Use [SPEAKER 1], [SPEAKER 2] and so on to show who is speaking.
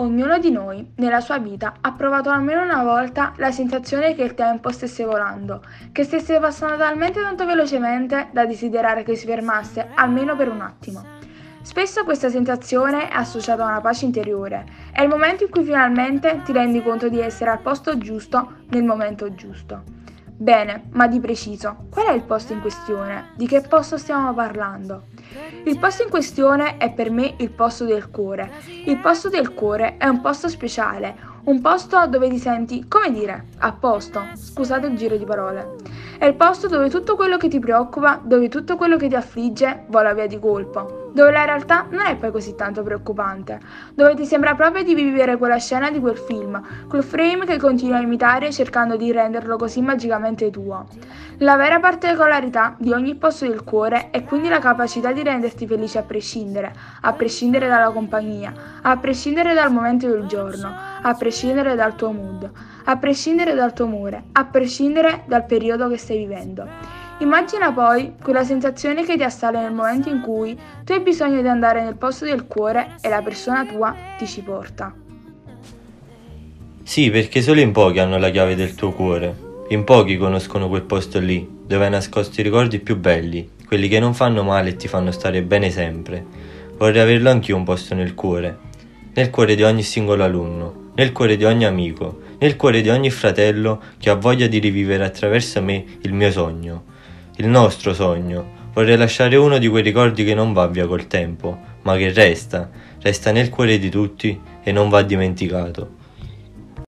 [SPEAKER 1] Ognuno di noi, nella sua vita, ha provato almeno una volta la sensazione che il tempo stesse volando, che stesse passando talmente tanto velocemente da desiderare che si fermasse almeno per un attimo. Spesso questa sensazione è associata a una pace interiore, è il momento in cui finalmente ti rendi conto di essere al posto giusto nel momento giusto. Bene, ma di preciso, qual è il posto in questione? Di che posto stiamo parlando? Il posto in questione è per me il posto del cuore. Il posto del cuore è un posto speciale, un posto dove ti senti, come dire, a posto. Scusate il giro di parole. È il posto dove tutto quello che ti preoccupa, dove tutto quello che ti affligge vola via di colpo, dove la realtà non è poi così tanto preoccupante, dove ti sembra proprio di vivere quella scena di quel film, quel frame che continui a imitare cercando di renderlo così magicamente tuo. La vera particolarità di ogni posto del cuore è quindi la capacità di renderti felice a prescindere, a prescindere dalla compagnia, a prescindere dal momento del giorno, a prescindere dal tuo mood a prescindere dal tuo umore, a prescindere dal periodo che stai vivendo. Immagina poi quella sensazione che ti assale nel momento in cui tu hai bisogno di andare nel posto del cuore e la persona tua ti ci porta.
[SPEAKER 2] Sì, perché solo in pochi hanno la chiave del tuo cuore. In pochi conoscono quel posto lì, dove hai nascosto i ricordi più belli, quelli che non fanno male e ti fanno stare bene sempre. Vorrei averlo anch'io un posto nel cuore, nel cuore di ogni singolo alunno, nel cuore di ogni amico, nel cuore di ogni fratello che ha voglia di rivivere attraverso me il mio sogno, il nostro sogno. Vorrei lasciare uno di quei ricordi che non va via col tempo, ma che resta, resta nel cuore di tutti e non va dimenticato.